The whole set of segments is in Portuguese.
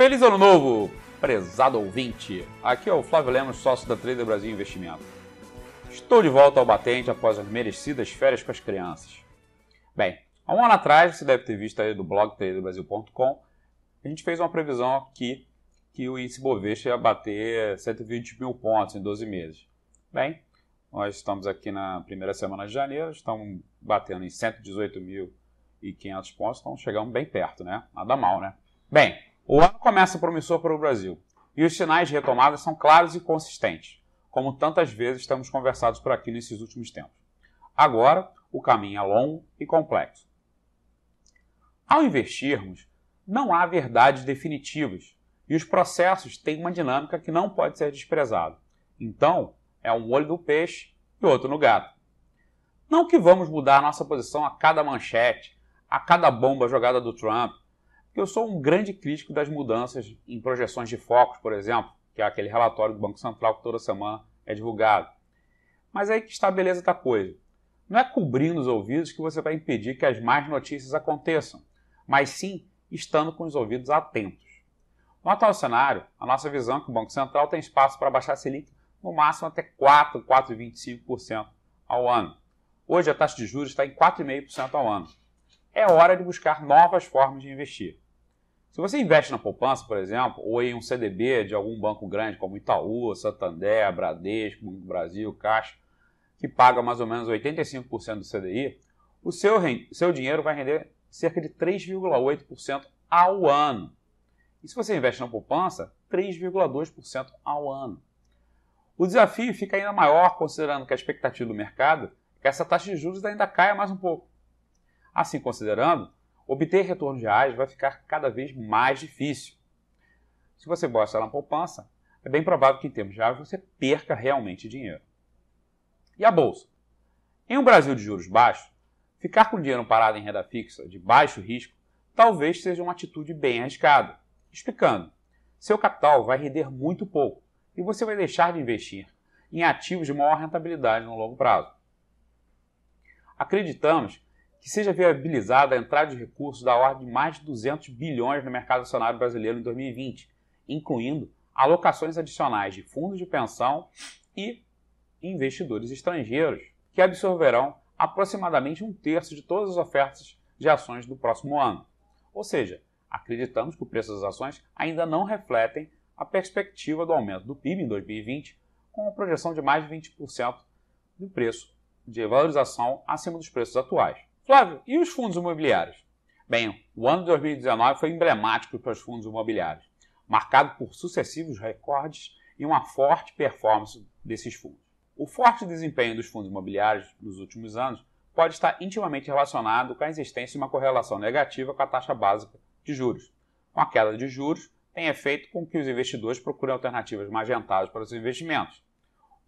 Feliz ano novo, prezado ouvinte. Aqui é o Flávio Lemos, sócio da Trader Brasil Investimento. Estou de volta ao batente após as merecidas férias com as crianças. Bem, há um ano atrás, você deve ter visto aí do blog traderbrasil.com, a gente fez uma previsão aqui que o índice Bovespa ia bater 120 mil pontos em 12 meses. Bem, nós estamos aqui na primeira semana de janeiro, estamos batendo em 118.500 pontos, então chegamos bem perto, né? Nada mal, né? Bem, o ano começa promissor para o Brasil e os sinais de retomada são claros e consistentes, como tantas vezes temos conversado por aqui nesses últimos tempos. Agora, o caminho é longo e complexo. Ao investirmos, não há verdades definitivas e os processos têm uma dinâmica que não pode ser desprezada. Então, é um olho no peixe e outro no gato. Não que vamos mudar nossa posição a cada manchete, a cada bomba jogada do Trump, eu sou um grande crítico das mudanças em projeções de focos, por exemplo, que é aquele relatório do Banco Central que toda semana é divulgado. Mas aí que está a beleza da coisa. Não é cobrindo os ouvidos que você vai impedir que as más notícias aconteçam, mas sim estando com os ouvidos atentos. No atual cenário, a nossa visão é que o Banco Central tem espaço para baixar a Selic no máximo até 4, 4,25% ao ano. Hoje a taxa de juros está em 4,5% ao ano é hora de buscar novas formas de investir. Se você investe na poupança, por exemplo, ou em um CDB de algum banco grande como Itaú, Santander, Bradesco, Banco Brasil, Caixa, que paga mais ou menos 85% do CDI, o seu, seu dinheiro vai render cerca de 3,8% ao ano. E se você investe na poupança, 3,2% ao ano. O desafio fica ainda maior considerando que a expectativa do mercado é que essa taxa de juros ainda caia mais um pouco. Assim considerando, obter retornos reais vai ficar cada vez mais difícil. Se você gosta na poupança, é bem provável que em termos reais você perca realmente dinheiro. E a bolsa? Em um Brasil de juros baixos, ficar com dinheiro parado em renda fixa de baixo risco talvez seja uma atitude bem arriscada. Explicando, seu capital vai render muito pouco e você vai deixar de investir em ativos de maior rentabilidade no longo prazo. Acreditamos que seja viabilizada a entrada de recursos da ordem de mais de 200 bilhões no mercado acionário brasileiro em 2020, incluindo alocações adicionais de fundos de pensão e investidores estrangeiros, que absorverão aproximadamente um terço de todas as ofertas de ações do próximo ano. Ou seja, acreditamos que o preço das ações ainda não refletem a perspectiva do aumento do PIB em 2020, com uma projeção de mais de 20% do preço de valorização acima dos preços atuais. Flávio, e os fundos imobiliários? Bem, o ano de 2019 foi emblemático para os fundos imobiliários, marcado por sucessivos recordes e uma forte performance desses fundos. O forte desempenho dos fundos imobiliários nos últimos anos pode estar intimamente relacionado com a existência de uma correlação negativa com a taxa básica de juros. Com a queda de juros, tem efeito com que os investidores procurem alternativas mais rentáveis para os investimentos.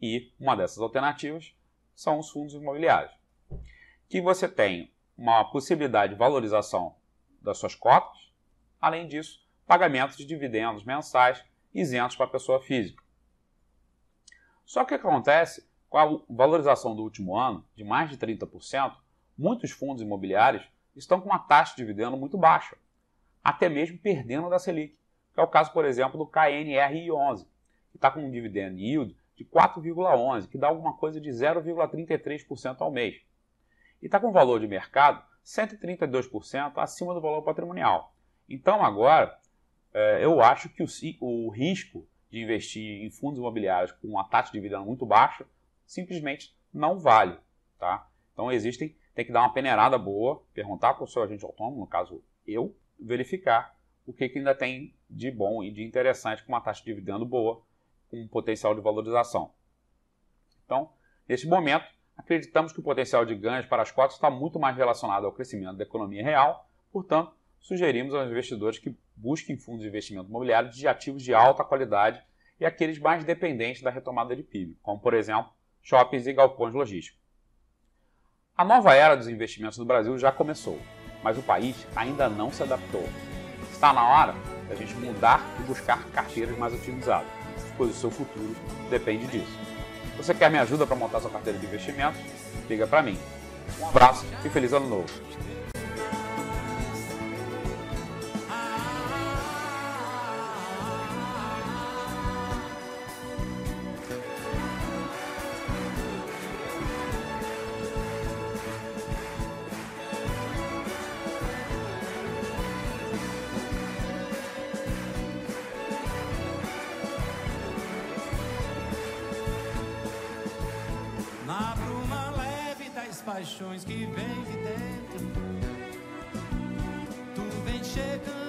E uma dessas alternativas são os fundos imobiliários. Que você tem uma possibilidade de valorização das suas cotas, além disso, pagamentos de dividendos mensais isentos para a pessoa física. Só que o que acontece? Com a valorização do último ano, de mais de 30%, muitos fundos imobiliários estão com uma taxa de dividendo muito baixa, até mesmo perdendo da Selic, que é o caso, por exemplo, do KNRI11, que está com um dividend yield de 4,11, que dá alguma coisa de 0,33% ao mês e está com valor de mercado 132% acima do valor patrimonial. Então, agora, é, eu acho que o, o risco de investir em fundos imobiliários com uma taxa de dividendo muito baixa simplesmente não vale. Tá? Então, existem, tem que dar uma peneirada boa, perguntar para o seu agente autônomo, no caso eu, verificar o que, que ainda tem de bom e de interessante com uma taxa de dividendo boa, com um potencial de valorização. Então, nesse momento, acreditamos que o potencial de ganhos para as cotas está muito mais relacionado ao crescimento da economia real, portanto, sugerimos aos investidores que busquem fundos de investimento imobiliário de ativos de alta qualidade e aqueles mais dependentes da retomada de PIB, como, por exemplo, shoppings e galpões logísticos. A nova era dos investimentos no Brasil já começou, mas o país ainda não se adaptou. Está na hora da gente mudar e buscar carteiras mais utilizadas, pois o seu futuro depende disso. Você quer minha ajuda para montar sua carteira de investimentos? Liga para mim. Um abraço e feliz ano novo. Paixões que vêm de dentro. Tu vem chegando